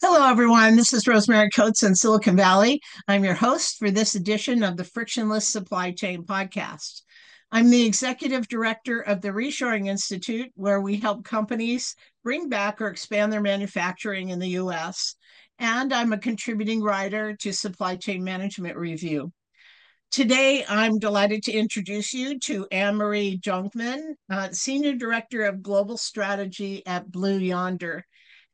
Hello, everyone. This is Rosemary Coates in Silicon Valley. I'm your host for this edition of the Frictionless Supply Chain Podcast. I'm the executive director of the Reshoring Institute, where we help companies bring back or expand their manufacturing in the US. And I'm a contributing writer to Supply Chain Management Review. Today, I'm delighted to introduce you to Ann Marie Jonkman, uh, Senior Director of Global Strategy at Blue Yonder.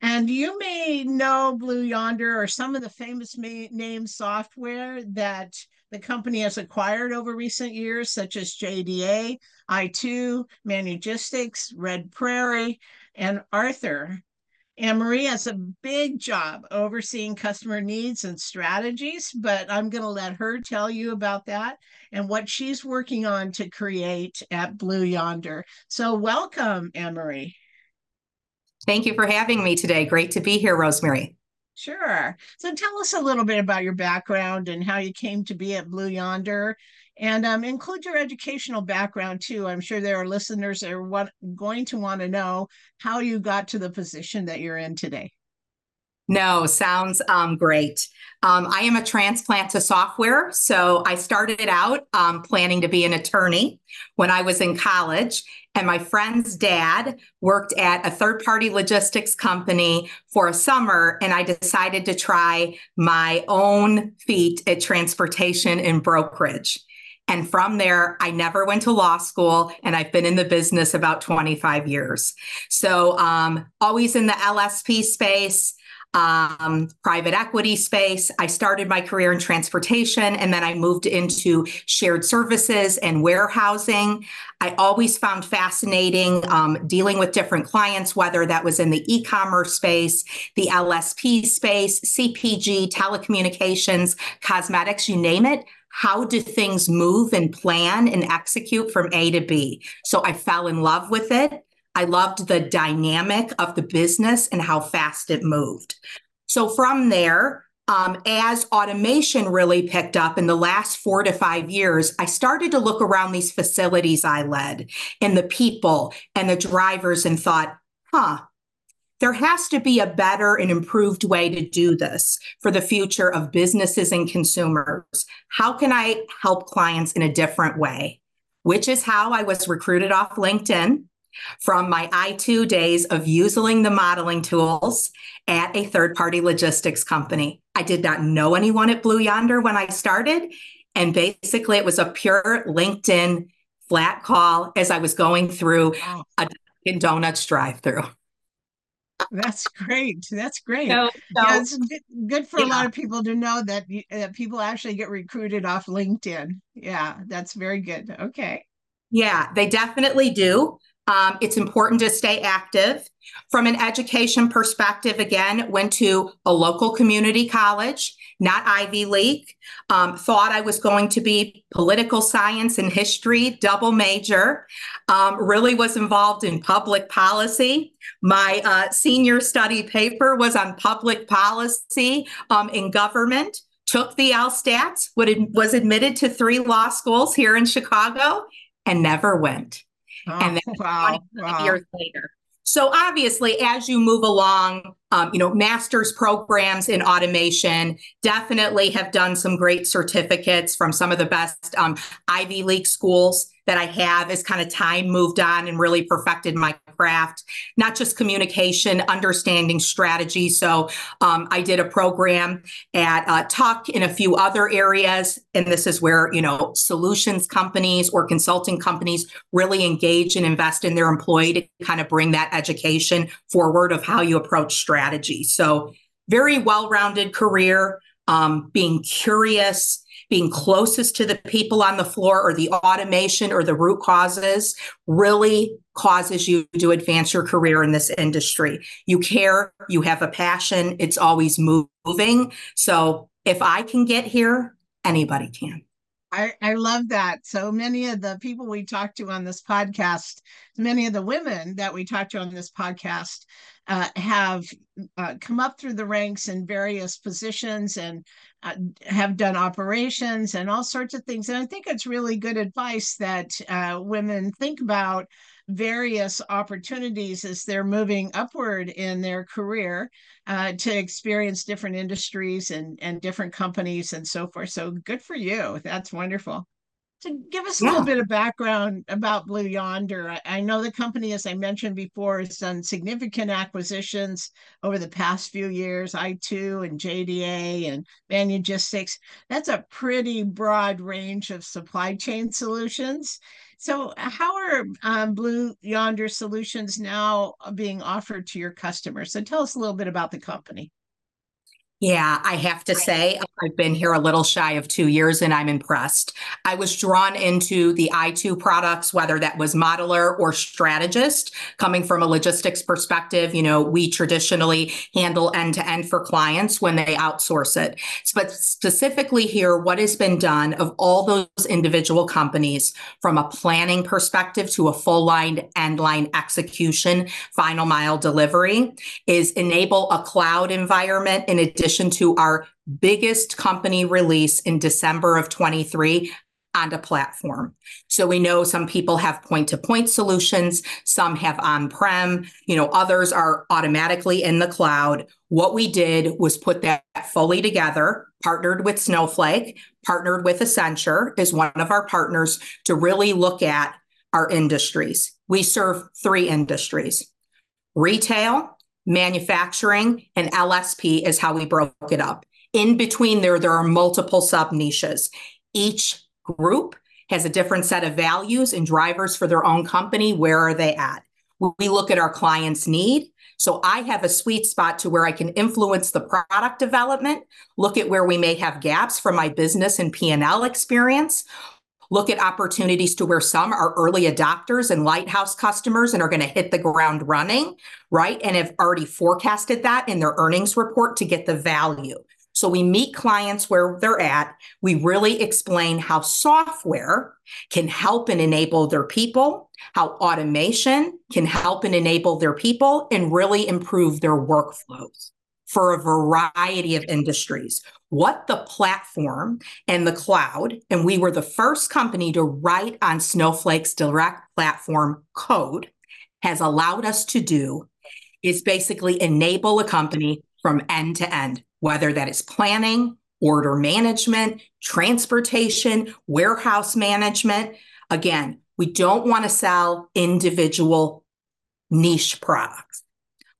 And you may know Blue Yonder or some of the famous name software that the company has acquired over recent years, such as JDA, i2, Manugistics, Red Prairie, and Arthur. Ann Marie has a big job overseeing customer needs and strategies, but I'm going to let her tell you about that and what she's working on to create at Blue Yonder. So, welcome, Ann Marie. Thank you for having me today. Great to be here, Rosemary. Sure. So tell us a little bit about your background and how you came to be at Blue Yonder, and um, include your educational background too. I'm sure there are listeners that are what, going to want to know how you got to the position that you're in today. No, sounds um, great. Um, I am a transplant to software. So I started out um, planning to be an attorney when I was in college. And my friend's dad worked at a third party logistics company for a summer. And I decided to try my own feat at transportation and brokerage. And from there, I never went to law school and I've been in the business about 25 years. So, um, always in the LSP space um, private equity space. I started my career in transportation and then I moved into shared services and warehousing. I always found fascinating um, dealing with different clients, whether that was in the e commerce space, the LSP space, CPG, telecommunications, cosmetics, you name it how do things move and plan and execute from A to B? So I fell in love with it. I loved the dynamic of the business and how fast it moved. So from there, um, as automation really picked up in the last four to five years, I started to look around these facilities I led and the people and the drivers and thought, huh, there has to be a better and improved way to do this for the future of businesses and consumers. How can I help clients in a different way? Which is how I was recruited off LinkedIn from my I2 days of using the modeling tools at a third party logistics company. I did not know anyone at Blue Yonder when I started. And basically, it was a pure LinkedIn flat call as I was going through a Dunkin' Donuts drive through. That's great. That's great. So, so, yeah, it's good for yeah. a lot of people to know that, that people actually get recruited off LinkedIn. Yeah, that's very good. Okay. Yeah, they definitely do. Um, it's important to stay active. From an education perspective, again, went to a local community college, not Ivy League. Um, thought I was going to be political science and history, double major. Um, really was involved in public policy. My uh, senior study paper was on public policy um, in government. Took the LSATs, was admitted to three law schools here in Chicago, and never went. Oh, and then wow, wow. years later. So obviously, as you move along, um, you know, master's programs in automation definitely have done some great certificates from some of the best um, Ivy League schools that I have as kind of time moved on and really perfected my craft, not just communication, understanding strategy. So um, I did a program at uh, Tuck in a few other areas. And this is where, you know, solutions companies or consulting companies really engage and invest in their employee to kind of bring that education forward of how you approach strategy. So very well-rounded career, um, being curious, being closest to the people on the floor or the automation or the root causes really causes you to advance your career in this industry. You care, you have a passion, it's always moving. So if I can get here, anybody can. I, I love that. So many of the people we talk to on this podcast, many of the women that we talk to on this podcast, uh, have uh, come up through the ranks in various positions and uh, have done operations and all sorts of things. And I think it's really good advice that uh, women think about various opportunities as they're moving upward in their career uh, to experience different industries and, and different companies and so forth. So good for you. That's wonderful to give us a yeah. little bit of background about Blue Yonder. I, I, know the company, as I mentioned before, has done significant acquisitions over the past few years, i2 and JDA and Manugistics. That's a pretty broad range of supply chain solutions. So, how are um, Blue Yonder solutions now being offered to your customers? So, tell us a little bit about the company. Yeah, I have to say, I've been here a little shy of two years and I'm impressed. I was drawn into the i2 products, whether that was modeler or strategist. Coming from a logistics perspective, you know, we traditionally handle end to end for clients when they outsource it. But specifically here, what has been done of all those individual companies from a planning perspective to a full line end line execution, final mile delivery is enable a cloud environment in addition addition to our biggest company release in December of 23 on a platform. So we know some people have point to point solutions, some have on prem, you know, others are automatically in the cloud. What we did was put that fully together, partnered with Snowflake, partnered with Accenture is one of our partners to really look at our industries. We serve three industries retail, manufacturing, and LSP is how we broke it up. In between there, there are multiple sub niches. Each group has a different set of values and drivers for their own company. Where are they at? We look at our client's need. So I have a sweet spot to where I can influence the product development, look at where we may have gaps from my business and P&L experience, look at opportunities to where some are early adopters and lighthouse customers and are going to hit the ground running, right? And have already forecasted that in their earnings report to get the value. So we meet clients where they're at. We really explain how software can help and enable their people, how automation can help and enable their people and really improve their workflows for a variety of industries. What the platform and the cloud, and we were the first company to write on Snowflake's direct platform code, has allowed us to do is basically enable a company from end to end, whether that is planning, order management, transportation, warehouse management. Again, we don't want to sell individual niche products.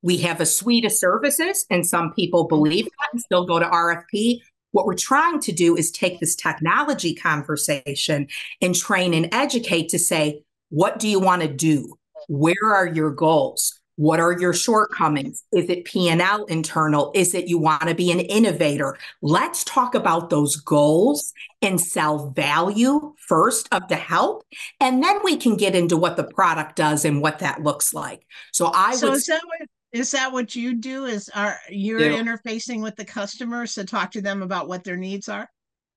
We have a suite of services, and some people believe that and still go to RFP. What we're trying to do is take this technology conversation and train and educate to say, what do you want to do? Where are your goals? What are your shortcomings? Is it P&L internal? Is it you want to be an innovator? Let's talk about those goals and sell value first of the help. And then we can get into what the product does and what that looks like. So I so would is that what is that what you do? Is are you're yeah. interfacing with the customers to talk to them about what their needs are?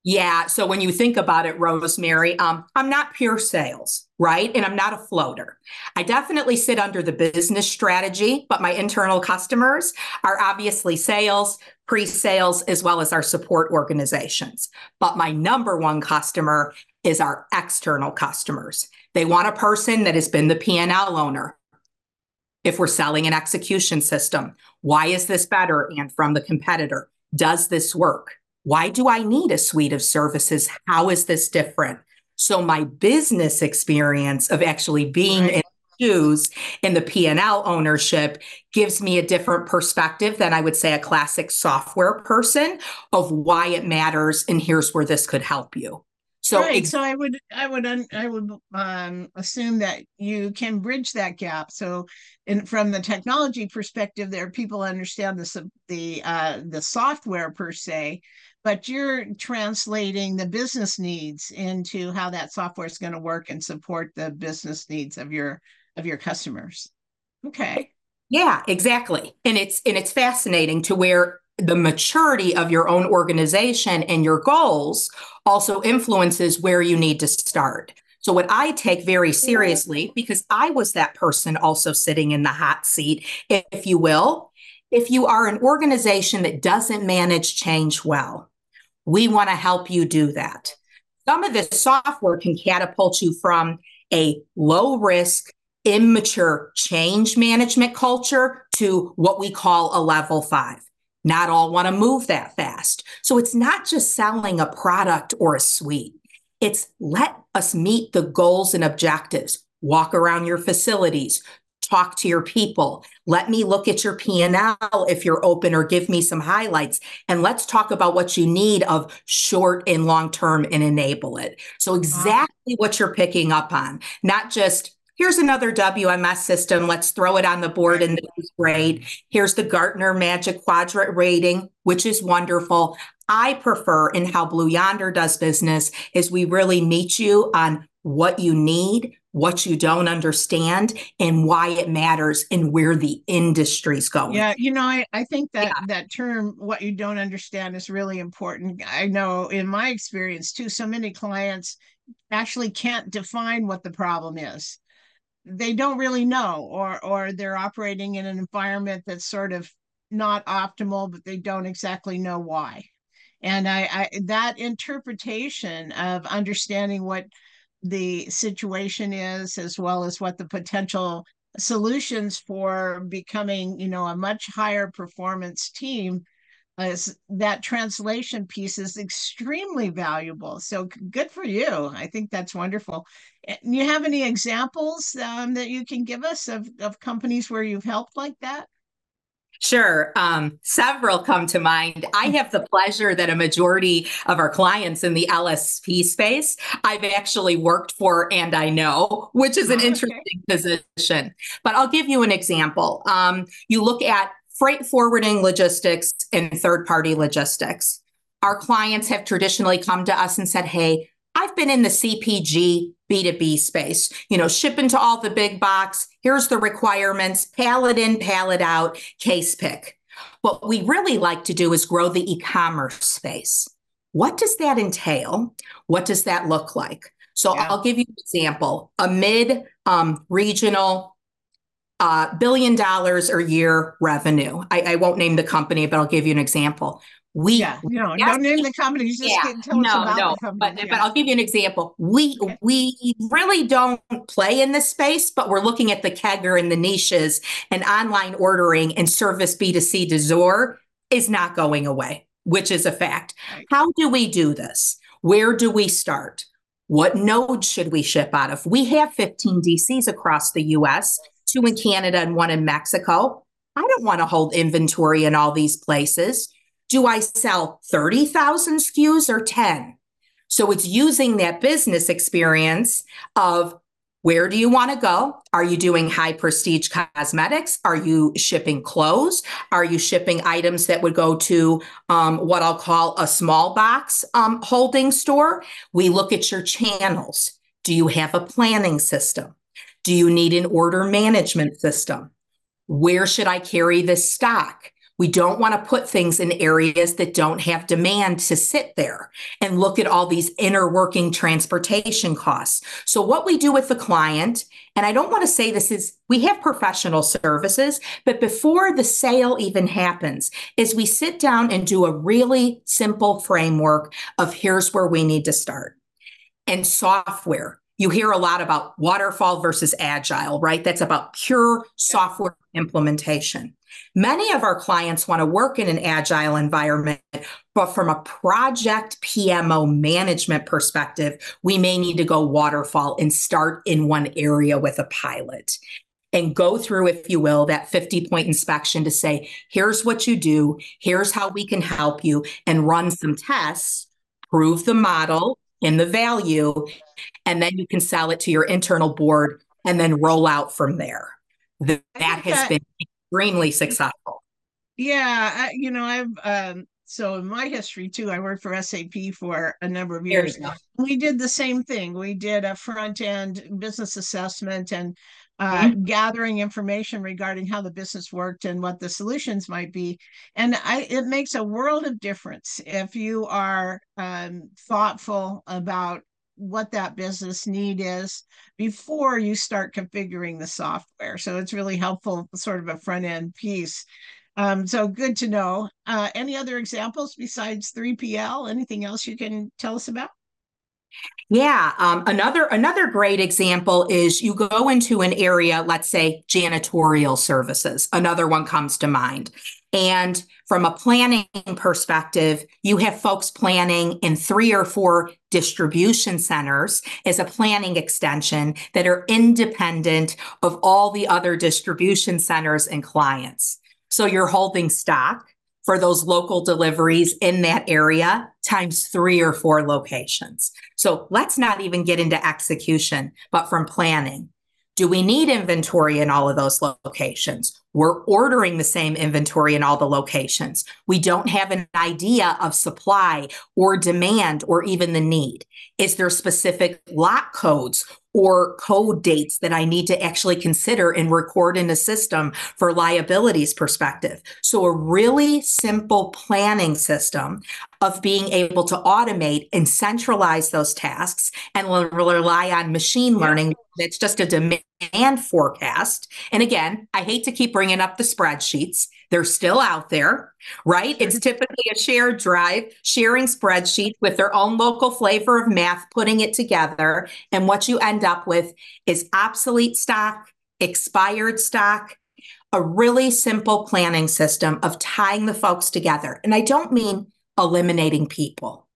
Yeah. So when you think about it, Rosemary, um, I'm not pure sales, right? And I'm not a floater. I definitely sit under the business strategy, but my internal customers are obviously sales, pre sales, as well as our support organizations. But my number one customer is our external customers. They want a person that has been the P&L owner, if we're selling an execution system. Why is this better and from the competitor? Does this work? Why do I need a suite of services? How is this different? So my business experience of actually being right. in shoes in the P&L ownership gives me a different perspective than I would say a classic software person of why it matters and here's where this could help you. So, right. Ex- so I would, I would, I would um, assume that you can bridge that gap. So, in from the technology perspective, there people understand the the uh, the software per se, but you're translating the business needs into how that software is going to work and support the business needs of your of your customers. Okay. Yeah, exactly. And it's and it's fascinating to where the maturity of your own organization and your goals also influences where you need to start. So, what I take very seriously, because I was that person also sitting in the hot seat, if you will, if you are an organization that doesn't manage change well, we want to help you do that. Some of this software can catapult you from a low risk immature change management culture to what we call a level five. Not all want to move that fast. So it's not just selling a product or a suite. It's let us meet the goals and objectives. Walk around your facilities, talk to your people let me look at your p&l if you're open or give me some highlights and let's talk about what you need of short and long term and enable it so exactly what you're picking up on not just here's another WMS system. Let's throw it on the board and this is great. Here's the Gartner Magic Quadrant rating, which is wonderful. I prefer in how Blue Yonder does business is we really meet you on what you need, what you don't understand, and why it matters and where the industry's going. Yeah, you know, I, I think that yeah. that term, what you don't understand, is really important. I know in my experience too, so many clients actually can't define what the problem is they don't really know or or they're operating in an environment that's sort of not optimal but they don't exactly know why. And I, I that interpretation of understanding what the situation is as well as what the potential solutions for becoming you know a much higher performance team is that translation piece is extremely valuable. So good for you. I think that's wonderful. And you have any examples um, that you can give us of, of companies where you've helped like that? Sure. Um, several come to mind. I have the pleasure that a majority of our clients in the LSP space I've actually worked for and I know, which is an okay. interesting position. But I'll give you an example. Um, you look at freight forwarding logistics and third party logistics. Our clients have traditionally come to us and said, Hey, I've been in the CPG B2B space, you know, shipping to all the big box. Here's the requirements, pallet in, pallet out, case pick. What we really like to do is grow the e commerce space. What does that entail? What does that look like? So yeah. I'll give you an example. A mid um, regional uh, billion dollars a year revenue. I, I, won't name the company, but I'll give you an example. We yeah, no, yes, don't name the company. Just yeah, tell no, about no, the company. But, yeah. but I'll give you an example. We okay. we really don't play in this space, but we're looking at the kegger and the niches and online ordering and service B2C to Zor is not going away, which is a fact. Right. How do we do this? Where do we start? What node should we ship out of? We have 15 DCs across the US two in Canada and one in Mexico. I don't want to hold inventory in all these places. Do I sell 30,000 SKUs or 10? So it's using that business experience of where do you want to go? Are you doing high prestige cosmetics? Are you shipping clothes? Are you shipping items that would go to um, what I'll call a small box um, holding store? We look at your channels. Do you have a planning system? Do you need an order management system? Where should I carry this stock? We don't want to put things in areas that don't have demand to sit there and look at all these inner working transportation costs. So, what we do with the client, and I don't want to say this is we have professional services, but before the sale even happens, is we sit down and do a really simple framework of here's where we need to start. And software, you hear a lot about waterfall versus agile, right? That's about pure software implementation. Many of our clients want to work in an agile environment, but from a project PMO management perspective, we may need to go waterfall and start in one area with a pilot and go through, if you will, that 50 point inspection to say, here's what you do, here's how we can help you, and run some tests, prove the model, in the value, and then you can sell it to your internal board and then roll out from there. That, that has that, been extremely successful. Yeah, I, you know, I've um, so in my history too, I worked for SAP for a number of years. We did the same thing. We did a front end business assessment and uh, mm-hmm. gathering information regarding how the business worked and what the solutions might be. And I, it makes a world of difference if you are um, thoughtful about what that business need is before you start configuring the software. So it's really helpful, sort of a front end piece. Um, so good to know. Uh, any other examples besides 3PL? Anything else you can tell us about? Yeah, um, another another great example is you go into an area, let's say janitorial services. Another one comes to mind. And from a planning perspective, you have folks planning in three or four distribution centers as a planning extension that are independent of all the other distribution centers and clients. So you're holding stock for those local deliveries in that area times three or four locations. So let's not even get into execution, but from planning. Do we need inventory in all of those locations? We're ordering the same inventory in all the locations. We don't have an idea of supply or demand or even the need. Is there specific lot codes or code dates that I need to actually consider and record in a system for liabilities perspective. So a really simple planning system of being able to automate and centralize those tasks and rely on machine learning. That's just a demand forecast. And again, I hate to keep bringing up the spreadsheets. They're still out there, right? It's typically a shared drive, sharing spreadsheet with their own local flavor of math, putting it together. And what you end up with is obsolete stock, expired stock, a really simple planning system of tying the folks together. And I don't mean eliminating people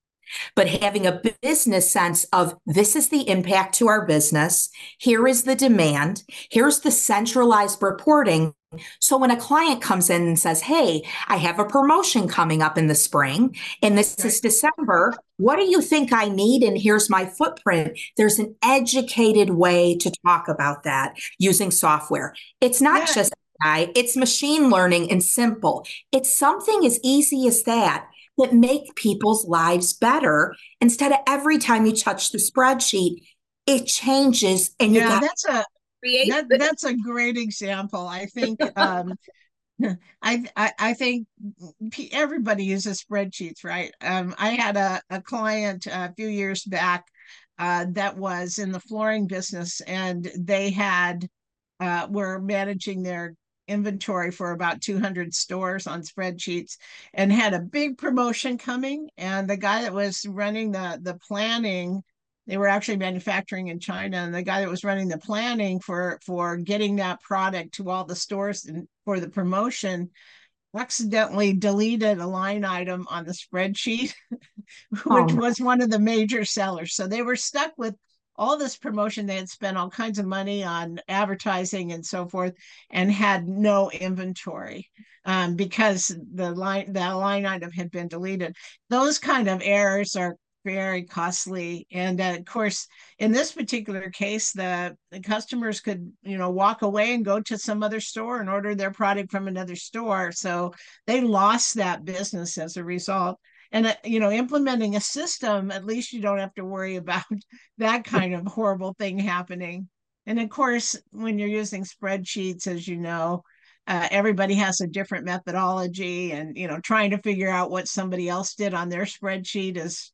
but having a business sense of this is the impact to our business. Here is the demand. Here's the centralized reporting. So when a client comes in and says, Hey, I have a promotion coming up in the spring and this is December. What do you think I need? And here's my footprint. There's an educated way to talk about that using software. It's not yeah. just AI, it's machine learning and simple. It's something as easy as that that make people's lives better instead of every time you touch the spreadsheet, it changes and you yeah, that's a that, that's a great example. I think um, I, I, I think everybody uses spreadsheets, right? Um, I had a, a client a few years back uh, that was in the flooring business, and they had uh, were managing their inventory for about 200 stores on spreadsheets and had a big promotion coming and the guy that was running the the planning they were actually manufacturing in China and the guy that was running the planning for for getting that product to all the stores and for the promotion accidentally deleted a line item on the spreadsheet which oh. was one of the major sellers so they were stuck with all this promotion they had spent all kinds of money on advertising and so forth and had no inventory um, because the line that line item had been deleted. Those kind of errors are very costly. And uh, of course in this particular case the, the customers could you know walk away and go to some other store and order their product from another store. So they lost that business as a result and uh, you know implementing a system at least you don't have to worry about that kind of horrible thing happening. And of course when you're using spreadsheets as you know uh, everybody has a different methodology and you know trying to figure out what somebody else did on their spreadsheet is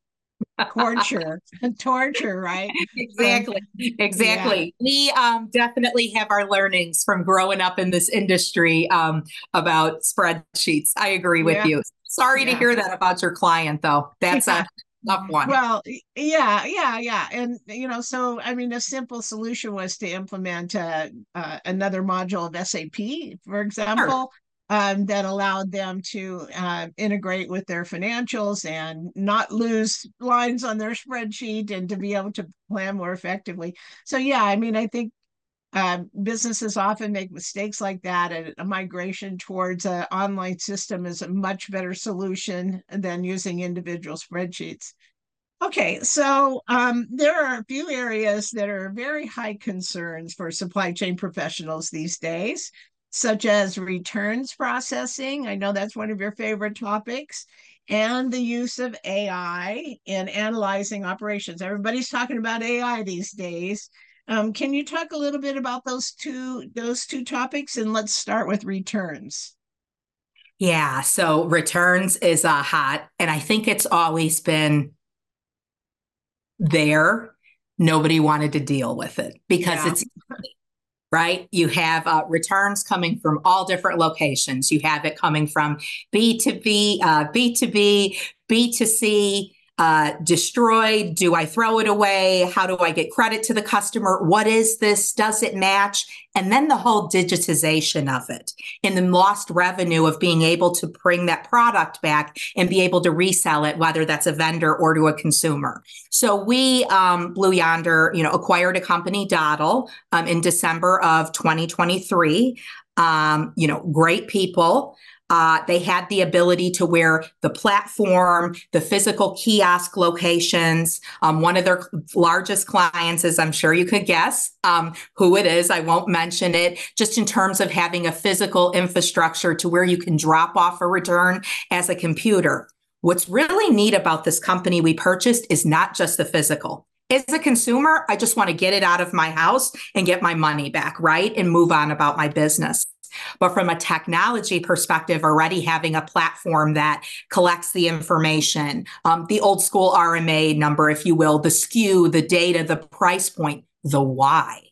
torture torture right? Exactly um, exactly. yeah. we um, definitely have our learnings from growing up in this industry um, about spreadsheets. I agree with yeah. you Sorry yeah. to hear that about your client, though. That's yeah. a tough one. Well, yeah, yeah, yeah, and you know, so I mean, a simple solution was to implement uh, uh, another module of SAP, for example. Sure. Um, that allowed them to uh, integrate with their financials and not lose lines on their spreadsheet and to be able to plan more effectively. So, yeah, I mean, I think uh, businesses often make mistakes like that, and a migration towards an online system is a much better solution than using individual spreadsheets. Okay, so um, there are a few areas that are very high concerns for supply chain professionals these days, such as returns processing. I know that's one of your favorite topics, and the use of AI in analyzing operations. Everybody's talking about AI these days. Um, can you talk a little bit about those two those two topics? And let's start with returns. Yeah, so returns is a hot, and I think it's always been there. Nobody wanted to deal with it because yeah. it's right? You have uh, returns coming from all different locations. You have it coming from B to B, uh, B to B, B to C, uh, destroyed? Do I throw it away? How do I get credit to the customer? What is this? Does it match? And then the whole digitization of it and the lost revenue of being able to bring that product back and be able to resell it, whether that's a vendor or to a consumer. So we, um, Blue Yonder, you know, acquired a company, Doddle, um, in December of 2023. Um, you know, great people. Uh, they had the ability to wear the platform, the physical kiosk locations. Um, one of their largest clients, as I'm sure you could guess um, who it is, I won't mention it, just in terms of having a physical infrastructure to where you can drop off a return as a computer. What's really neat about this company we purchased is not just the physical. As a consumer, I just want to get it out of my house and get my money back, right? And move on about my business. But from a technology perspective, already having a platform that collects the information, um, the old school RMA number, if you will, the SKU, the data, the price point, the why.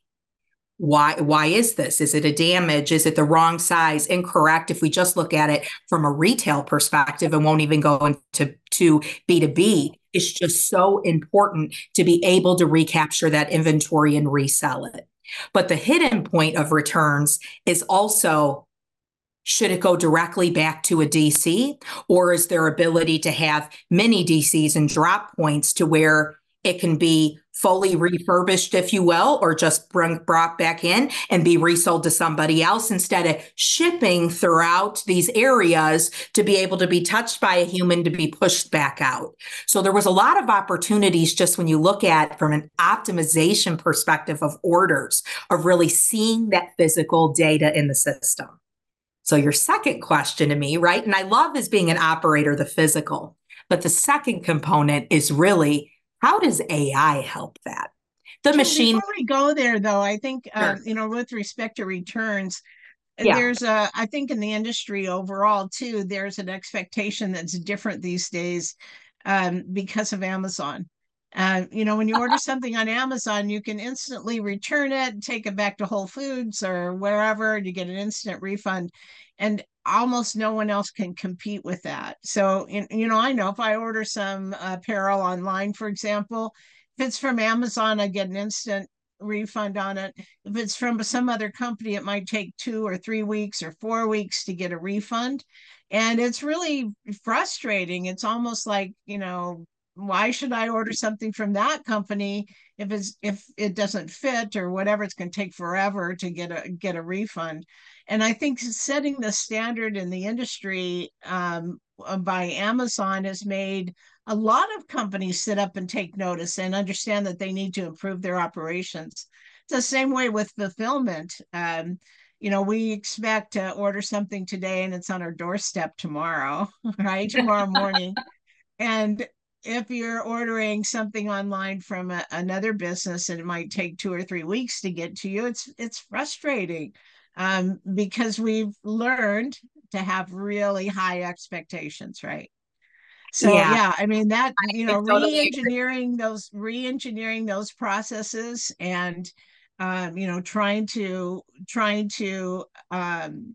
Why why is this? Is it a damage? Is it the wrong size? Incorrect? If we just look at it from a retail perspective and won't even go into to B2B, it's just so important to be able to recapture that inventory and resell it. But the hidden point of returns is also should it go directly back to a DC or is there ability to have many DCs and drop points to where it can be fully refurbished, if you will, or just bring, brought back in and be resold to somebody else instead of shipping throughout these areas to be able to be touched by a human to be pushed back out. So there was a lot of opportunities just when you look at from an optimization perspective of orders, of really seeing that physical data in the system. So your second question to me, right? And I love as being an operator, the physical. But the second component is really how does AI help that? The machine. Before we go there, though, I think uh, sure. you know, with respect to returns, yeah. there's a. I think in the industry overall too, there's an expectation that's different these days um, because of Amazon. Uh, you know, when you order something on Amazon, you can instantly return it, take it back to Whole Foods or wherever, and you get an instant refund. And almost no one else can compete with that. So, you know, I know if I order some uh, apparel online, for example, if it's from Amazon, I get an instant refund on it. If it's from some other company, it might take two or three weeks or four weeks to get a refund. And it's really frustrating. It's almost like, you know, why should I order something from that company if it's if it doesn't fit or whatever? It's going to take forever to get a get a refund. And I think setting the standard in the industry um, uh, by Amazon has made a lot of companies sit up and take notice and understand that they need to improve their operations. It's the same way with fulfillment. Um, you know, we expect to order something today and it's on our doorstep tomorrow, right? Tomorrow morning. and if you're ordering something online from a, another business and it might take two or three weeks to get to you, it's it's frustrating um, because we've learned to have really high expectations, right? So yeah, yeah I mean that you know totally re-engineering agree. those re-engineering those processes and um, you know trying to trying to um,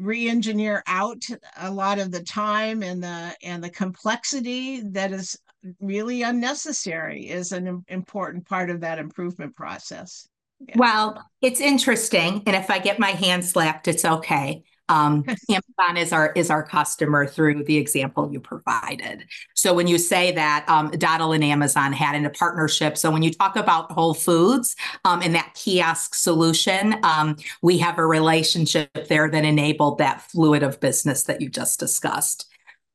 re-engineer out a lot of the time and the and the complexity that is really unnecessary is an important part of that improvement process. Yeah. Well, it's interesting, and if I get my hand slapped, it's okay. Um, Amazon is our is our customer through the example you provided. So when you say that um, Doddle and Amazon had in a partnership, so when you talk about Whole Foods um, and that kiosk solution, um, we have a relationship there that enabled that fluid of business that you just discussed.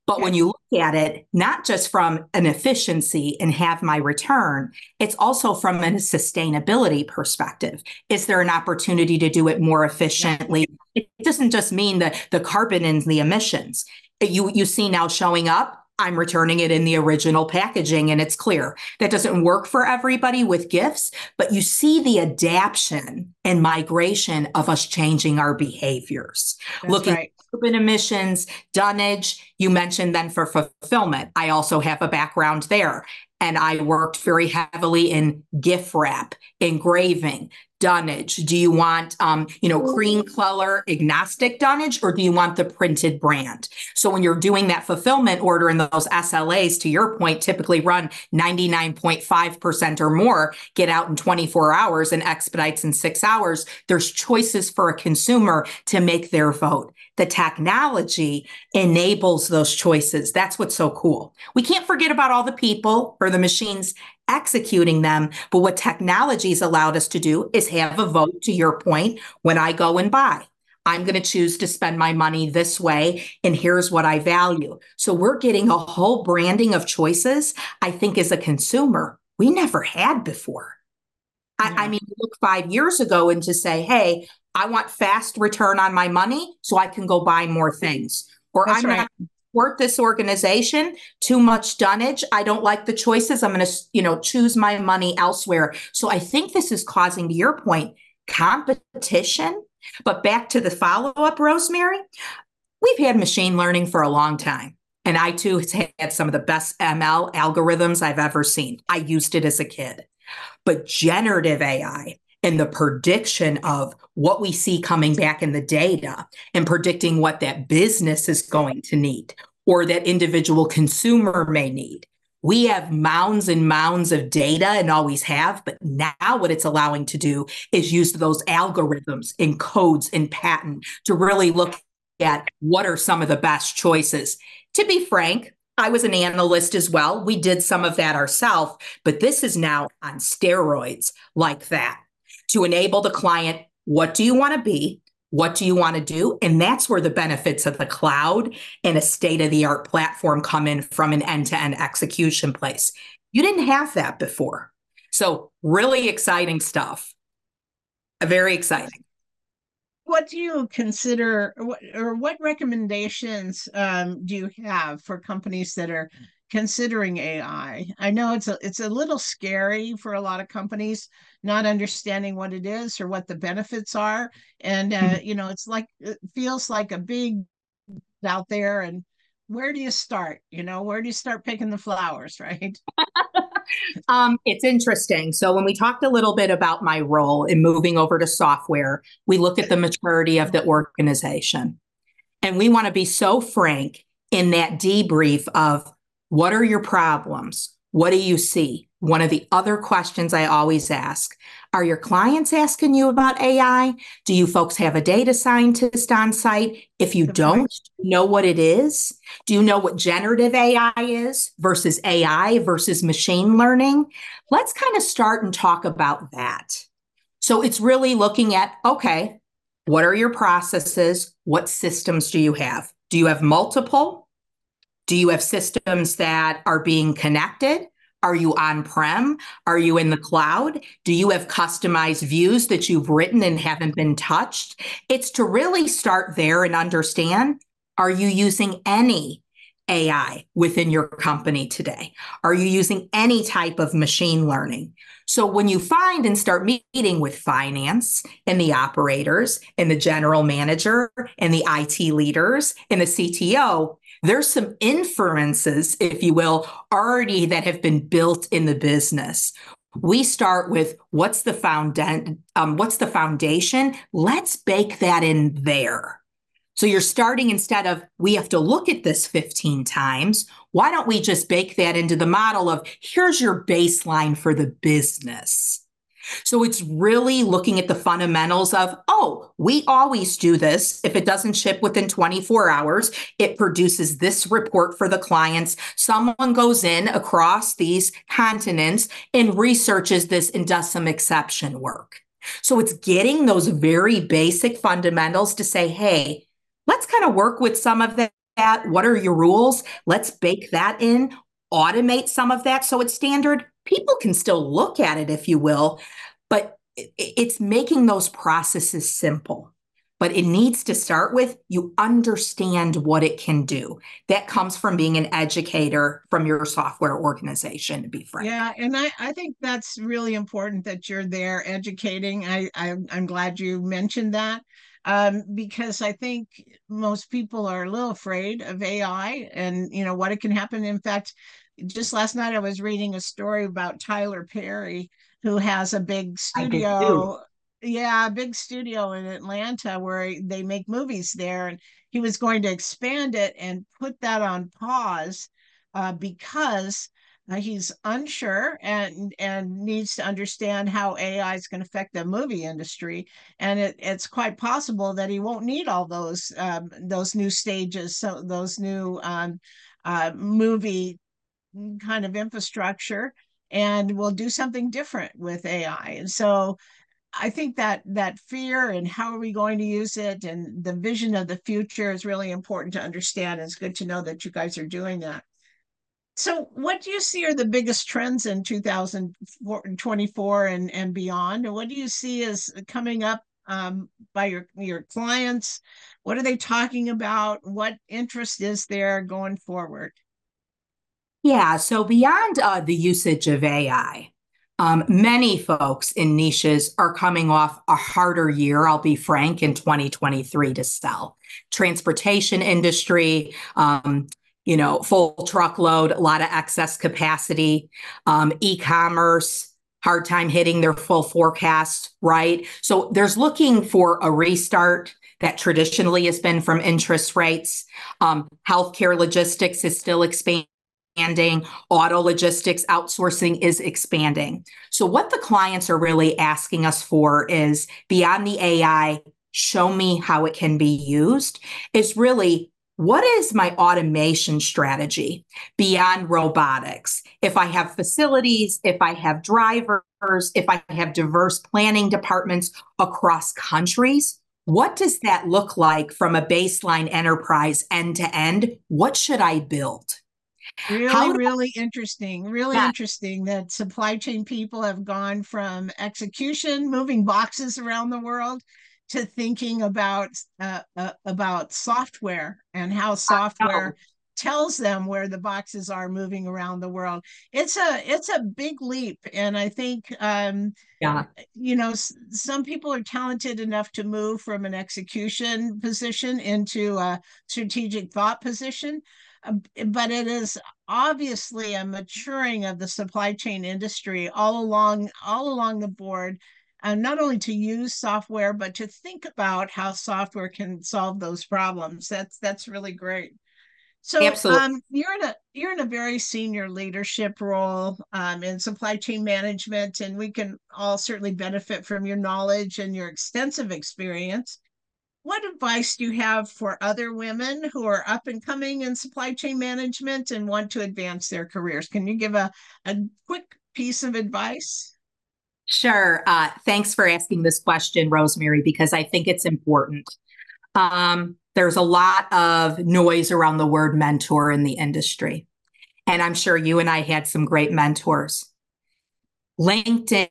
But when you look at it, not just from an efficiency and have my return, it's also from a sustainability perspective. Is there an opportunity to do it more efficiently? It doesn't just mean the, the carbon and the emissions. You, you see now showing up I'm returning it in the original packaging and it's clear. That doesn't work for everybody with gifts, but you see the adaption and migration of us changing our behaviors. That's Looking right. at carbon emissions, dunnage, you mentioned then for fulfillment. I also have a background there and I worked very heavily in gift wrap, engraving, dunnage? Do you want, um, you know, cream color agnostic dunnage, or do you want the printed brand? So when you're doing that fulfillment order and those SLAs, to your point, typically run 99.5% or more, get out in 24 hours and expedites in six hours. There's choices for a consumer to make their vote. The technology enables those choices. That's what's so cool. We can't forget about all the people or the machines executing them. But what technology's allowed us to do is have a vote, to your point, when I go and buy. I'm going to choose to spend my money this way, and here's what I value. So we're getting a whole branding of choices, I think, as a consumer, we never had before. Yeah. I, I mean, look five years ago and to say, hey, I want fast return on my money so I can go buy more things. Or That's I'm right. not support this organization, too much dunnage. I don't like the choices. I'm going to, you know, choose my money elsewhere. So I think this is causing, to your point, competition. But back to the follow up, Rosemary, we've had machine learning for a long time. And i2 had some of the best ML algorithms I've ever seen. I used it as a kid. But generative AI and the prediction of what we see coming back in the data and predicting what that business is going to need or that individual consumer may need. We have mounds and mounds of data and always have, but now what it's allowing to do is use those algorithms and codes and patent to really look at what are some of the best choices. To be frank, I was an analyst as well. We did some of that ourselves, but this is now on steroids like that to enable the client what do you want to be? What do you want to do? And that's where the benefits of the cloud and a state of the art platform come in from an end to end execution place. You didn't have that before. So, really exciting stuff. Very exciting. What do you consider, or what recommendations um, do you have for companies that are considering AI. I know it's a it's a little scary for a lot of companies not understanding what it is or what the benefits are, and uh, mm-hmm. you know it's like it feels like a big out there. And where do you start? You know, where do you start picking the flowers, right? um, it's interesting. So when we talked a little bit about my role in moving over to software, we look at the maturity of the organization, and we want to be so frank in that debrief of what are your problems? What do you see? One of the other questions I always ask Are your clients asking you about AI? Do you folks have a data scientist on site? If you don't know what it is, do you know what generative AI is versus AI versus machine learning? Let's kind of start and talk about that. So it's really looking at okay, what are your processes? What systems do you have? Do you have multiple? Do you have systems that are being connected? Are you on prem? Are you in the cloud? Do you have customized views that you've written and haven't been touched? It's to really start there and understand are you using any AI within your company today? Are you using any type of machine learning? So when you find and start meeting with finance and the operators and the general manager and the IT leaders and the CTO, there's some inferences, if you will, already that have been built in the business. We start with what's the found um, what's the foundation? Let's bake that in there. So you're starting instead of we have to look at this 15 times. Why don't we just bake that into the model of here's your baseline for the business? So it's really looking at the fundamentals of, oh, we always do this. If it doesn't ship within 24 hours, it produces this report for the clients. Someone goes in across these continents and researches this and does some exception work. So it's getting those very basic fundamentals to say, hey, let's kind of work with some of that. What are your rules? Let's bake that in, automate some of that so it's standard people can still look at it, if you will, but it's making those processes simple. But it needs to start with you understand what it can do. That comes from being an educator from your software organization, to be frank. Yeah, and I, I think that's really important that you're there educating. I, I I'm glad you mentioned that um, because I think most people are a little afraid of AI and you know what it can happen. In fact, just last night I was reading a story about Tyler Perry, who has a big studio yeah, a big studio in Atlanta where they make movies there, and he was going to expand it and put that on pause uh, because uh, he's unsure and and needs to understand how AI is going to affect the movie industry, and it, it's quite possible that he won't need all those um, those new stages, so those new um, uh, movie kind of infrastructure, and we'll do something different with AI. And so I think that that fear and how are we going to use it and the vision of the future is really important to understand. It's good to know that you guys are doing that. So, what do you see are the biggest trends in 2024 and, and beyond? And what do you see as coming up um, by your, your clients? What are they talking about? What interest is there going forward? Yeah, so beyond uh, the usage of AI, um, many folks in niches are coming off a harder year, I'll be frank, in 2023 to sell. Transportation industry, um, you know, full truckload, a lot of excess capacity, um, e commerce, hard time hitting their full forecast, right? So there's looking for a restart that traditionally has been from interest rates. Um, healthcare logistics is still expanding expanding, auto logistics outsourcing is expanding. So, what the clients are really asking us for is beyond the AI, show me how it can be used, is really what is my automation strategy beyond robotics? If I have facilities, if I have drivers, if I have diverse planning departments across countries, what does that look like from a baseline enterprise end to end? What should I build? Really, really interesting. Really yeah. interesting that supply chain people have gone from execution, moving boxes around the world, to thinking about uh, uh, about software and how software tells them where the boxes are moving around the world. It's a it's a big leap, and I think um, yeah, you know, some people are talented enough to move from an execution position into a strategic thought position. But it is obviously a maturing of the supply chain industry all along all along the board and not only to use software but to think about how software can solve those problems that's that's really great so. Um, you're in a you're in a very senior leadership role um, in supply chain management and we can all certainly benefit from your knowledge and your extensive experience what advice do you have for other women who are up and coming in supply chain management and want to advance their careers? Can you give a, a quick piece of advice? Sure. Uh, thanks for asking this question, Rosemary, because I think it's important. Um, there's a lot of noise around the word mentor in the industry. And I'm sure you and I had some great mentors. LinkedIn,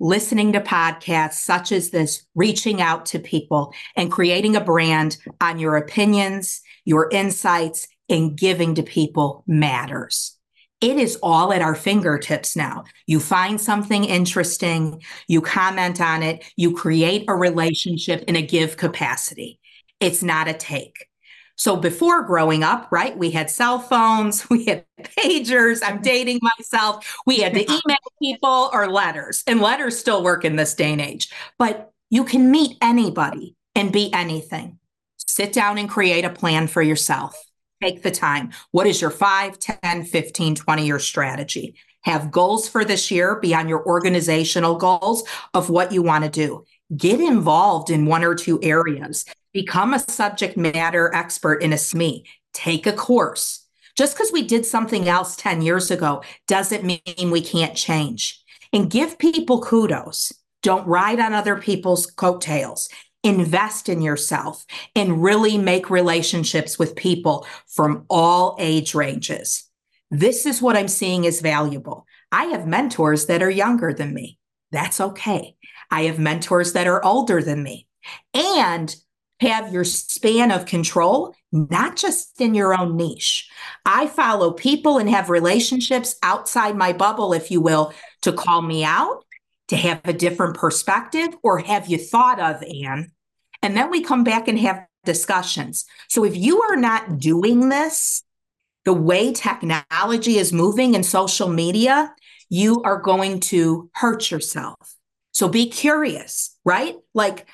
listening to podcasts such as this, reaching out to people and creating a brand on your opinions, your insights, and giving to people matters. It is all at our fingertips now. You find something interesting, you comment on it, you create a relationship in a give capacity. It's not a take. So before growing up, right, we had cell phones, we had pagers. I'm mm-hmm. dating myself. We had to email people or letters, and letters still work in this day and age. But you can meet anybody and be anything. Sit down and create a plan for yourself. Take the time. What is your 5, 10, 15, 20 year strategy? Have goals for this year beyond your organizational goals of what you want to do. Get involved in one or two areas become a subject matter expert in a SME, take a course. Just because we did something else 10 years ago doesn't mean we can't change. And give people kudos. Don't ride on other people's coattails. Invest in yourself and really make relationships with people from all age ranges. This is what I'm seeing is valuable. I have mentors that are younger than me. That's okay. I have mentors that are older than me. And have your span of control, not just in your own niche. I follow people and have relationships outside my bubble, if you will, to call me out, to have a different perspective, or have you thought of, Ann? And then we come back and have discussions. So if you are not doing this, the way technology is moving in social media, you are going to hurt yourself. So be curious, right? Like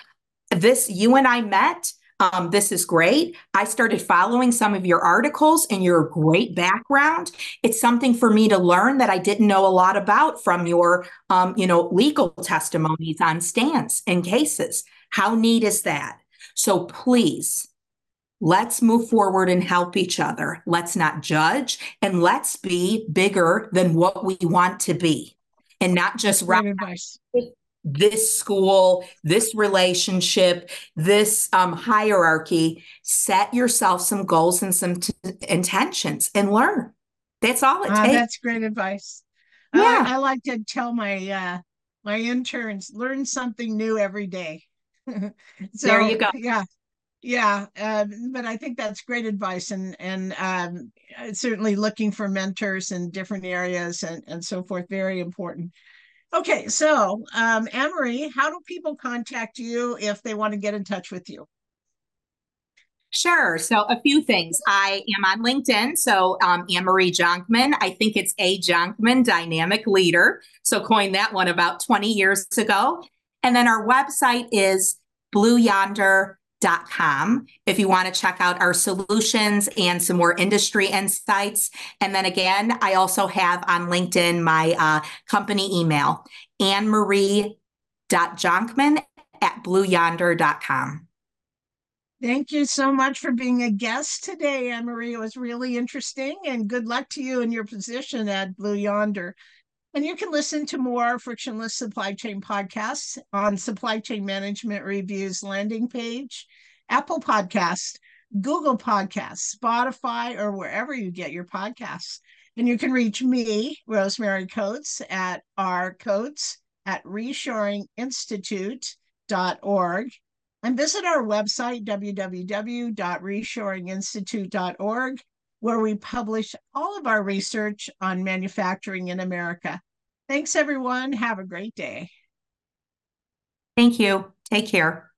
this, you and I met. Um, this is great. I started following some of your articles and your great background. It's something for me to learn that I didn't know a lot about from your, um, you know, legal testimonies on stands and cases. How neat is that? So please, let's move forward and help each other. Let's not judge and let's be bigger than what we want to be and not just advice. This school, this relationship, this um, hierarchy. Set yourself some goals and some t- intentions and learn. That's all it Ah, takes. that's great advice. I, Yeah. like- I like to tell my uh, my interns learn something new every day. so, There you go. Yeah, yeah. Um, but I think that's great advice, and and um, uh, certainly looking for mentors in different areas and and so forth. Very important. Okay, so um, Ann Marie, how do people contact you if they want to get in touch with you? Sure. So a few things. I am on LinkedIn. So um, Ann Marie Jonkman. I think it's a Jonkman Dynamic Leader. So coined that one about 20 years ago. And then our website is blueyonder.com if you want to check out our solutions and some more industry insights. And then again, I also have on LinkedIn my uh, company email, annemarie.jonkman at blueyonder.com. Thank you so much for being a guest today, Ann Marie. It was really interesting, and good luck to you in your position at Blue Yonder. And you can listen to more frictionless supply chain podcasts on Supply Chain Management Review's landing page, Apple Podcast, Google Podcasts, Spotify, or wherever you get your podcasts. And you can reach me, Rosemary Coates, at our coates at reshoringinstitute.org and visit our website, www.reshoringinstitute.org, where we publish all of our research on manufacturing in America. Thanks, everyone. Have a great day. Thank you. Take care.